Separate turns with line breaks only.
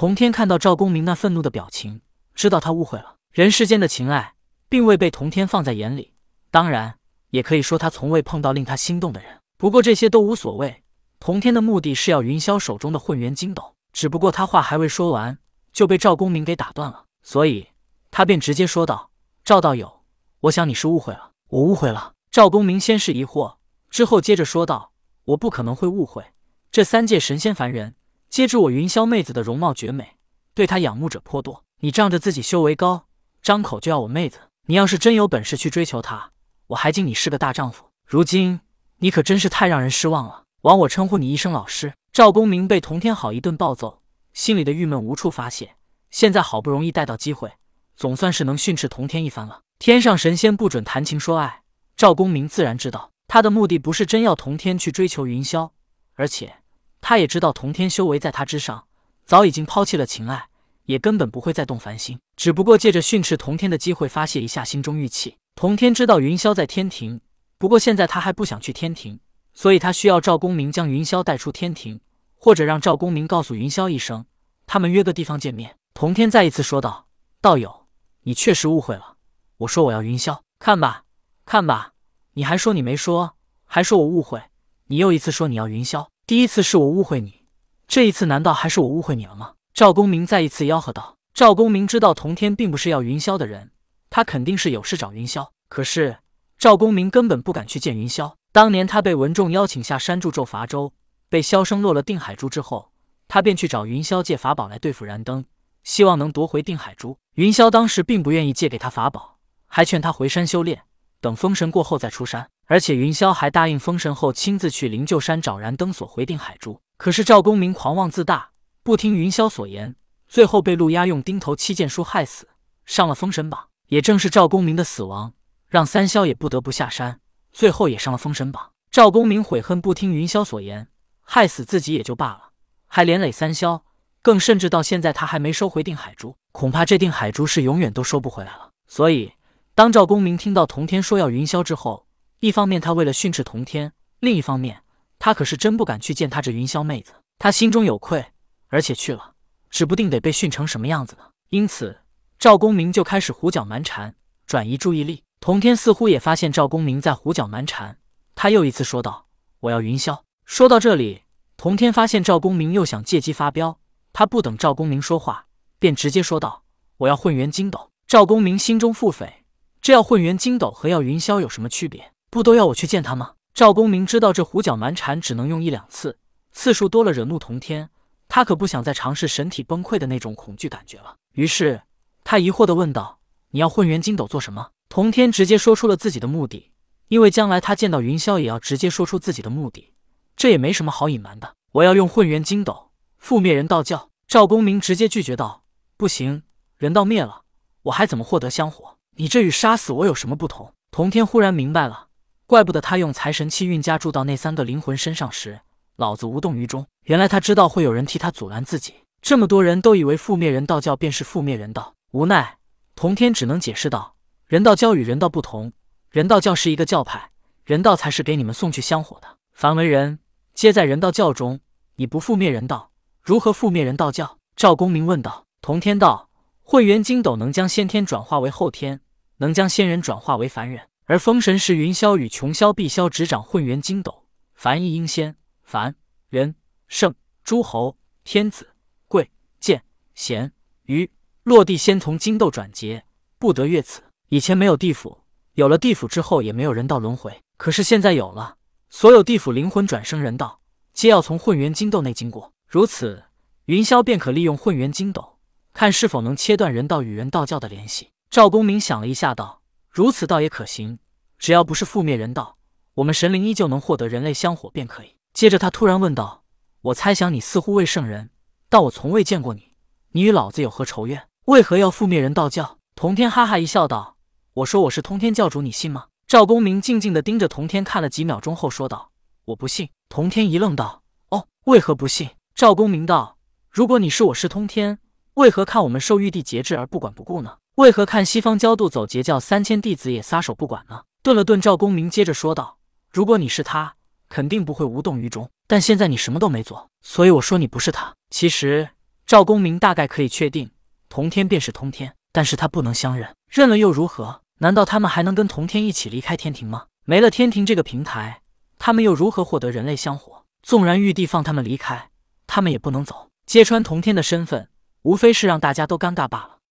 童天看到赵公明那愤怒的表情，知道他误会了。人世间的情爱，并未被童天放在眼里。当然，也可以说他从未碰到令他心动的人。不过这些都无所谓。童天的目的是要云霄手中的混元金斗，只不过他话还未说完，就被赵公明给打断了，所以他便直接说道：“赵道友，我想你是误会了。”我误会了。赵公明先是疑惑，之后接着说道：“我不可能会误会。这三界神仙凡人，皆知我云霄妹子的容貌绝美，对她仰慕者颇多。你仗着自己修为高，张口就要我妹子。你要是真有本事去追求她，我还敬你是个大丈夫。如今你可真是太让人失望了。枉我称呼你一声老师。”赵公明被童天好一顿暴揍，心里的郁闷无处发泄。现在好不容易逮到机会，总算是能训斥童天一番了。天上神仙不准谈情说爱，赵公明自然知道，他的目的不是真要童天去追求云霄，而且他也知道童天修为在他之上，早已经抛弃了情爱，也根本不会再动凡心，只不过借着训斥童天的机会发泄一下心中郁气。童天知道云霄在天庭，不过现在他还不想去天庭。所以他需要赵公明将云霄带出天庭，或者让赵公明告诉云霄一声，他们约个地方见面。童天再一次说道：“道友，你确实误会了。我说我要云霄，看吧，看吧，你还说你没说，还说我误会。你又一次说你要云霄，第一次是我误会你，这一次难道还是我误会你了吗？”赵公明再一次吆喝道。赵公明知道童天并不是要云霄的人，他肯定是有事找云霄。可是赵公明根本不敢去见云霄。当年他被文仲邀请下山助纣伐周，被萧生落了定海珠之后，他便去找云霄借法宝来对付燃灯，希望能夺回定海珠。云霄当时并不愿意借给他法宝，还劝他回山修炼，等封神过后再出山。而且云霄还答应封神后亲自去灵鹫山找燃灯索回定海珠。可是赵公明狂妄自大，不听云霄所言，最后被陆压用钉头七剑书害死，上了封神榜。也正是赵公明的死亡，让三霄也不得不下山。最后也上了封神榜。赵公明悔恨不听云霄所言，害死自己也就罢了，还连累三霄，更甚至到现在他还没收回定海珠，恐怕这定海珠是永远都收不回来了。所以，当赵公明听到童天说要云霄之后，一方面他为了训斥童天，另一方面他可是真不敢去见他这云霄妹子，他心中有愧，而且去了，指不定得被训成什么样子呢。因此，赵公明就开始胡搅蛮缠，转移注意力。童天似乎也发现赵公明在胡搅蛮缠，他又一次说道：“我要云霄。”说到这里，童天发现赵公明又想借机发飙，他不等赵公明说话，便直接说道：“我要混元金斗。”赵公明心中腹诽：这要混元金斗和要云霄有什么区别？不都要我去见他吗？赵公明知道这胡搅蛮缠只能用一两次，次数多了惹怒童天，他可不想再尝试神体崩溃的那种恐惧感觉了。于是他疑惑地问道：“你要混元金斗做什么？”童天直接说出了自己的目的，因为将来他见到云霄也要直接说出自己的目的，这也没什么好隐瞒的。我要用混元金斗覆灭人道教。赵公明直接拒绝道：“不行，人道灭了，我还怎么获得香火？你这与杀死我有什么不同？”童天忽然明白了，怪不得他用财神气运加注到那三个灵魂身上时，老子无动于衷。原来他知道会有人替他阻拦自己。这么多人都以为覆灭人道教便是覆灭人道，无奈童天只能解释道。人道教与人道不同，人道教是一个教派，人道才是给你们送去香火的。凡为人，皆在人道教中。你不覆灭人道，如何覆灭人道教？赵公明问道。同天道：混元金斗能将先天转化为后天，能将仙人转化为凡人。而封神时，云霄与琼霄、碧霄执掌混元金斗，凡一应仙、凡人、圣、诸侯、天子、贵贱贤愚，落地先从金斗转劫，不得越此。以前没有地府，有了地府之后也没有人道轮回。可是现在有了，所有地府灵魂转生人道，皆要从混元金斗内经过。如此，云霄便可利用混元金斗，看是否能切断人道与人道教的联系。赵公明想了一下，道：“如此倒也可行，只要不是覆灭人道，我们神灵依旧能获得人类香火便可以。”接着他突然问道：“我猜想你似乎为圣人，但我从未见过你，你与老子有何仇怨？为何要覆灭人道教？”童天哈哈一笑，道。我说我是通天教主，你信吗？赵公明静静的盯着童天看了几秒钟后说道：“我不信。”童天一愣道：“哦，为何不信？”赵公明道：“如果你是我是通天，为何看我们受玉帝节制而不管不顾呢？为何看西方焦度走截教三千弟子也撒手不管呢？”顿了顿，赵公明接着说道：“如果你是他，肯定不会无动于衷。但现在你什么都没做，所以我说你不是他。其实赵公明大概可以确定，童天便是通天，但是他不能相认，认了又如何？难道他们还能跟童天一起离开天庭吗？没了天庭这个平台，他们又如何获得人类香火？纵然玉帝放他们离开，他们也不能走。揭穿童天的身份，无非是让大家都尴尬罢了。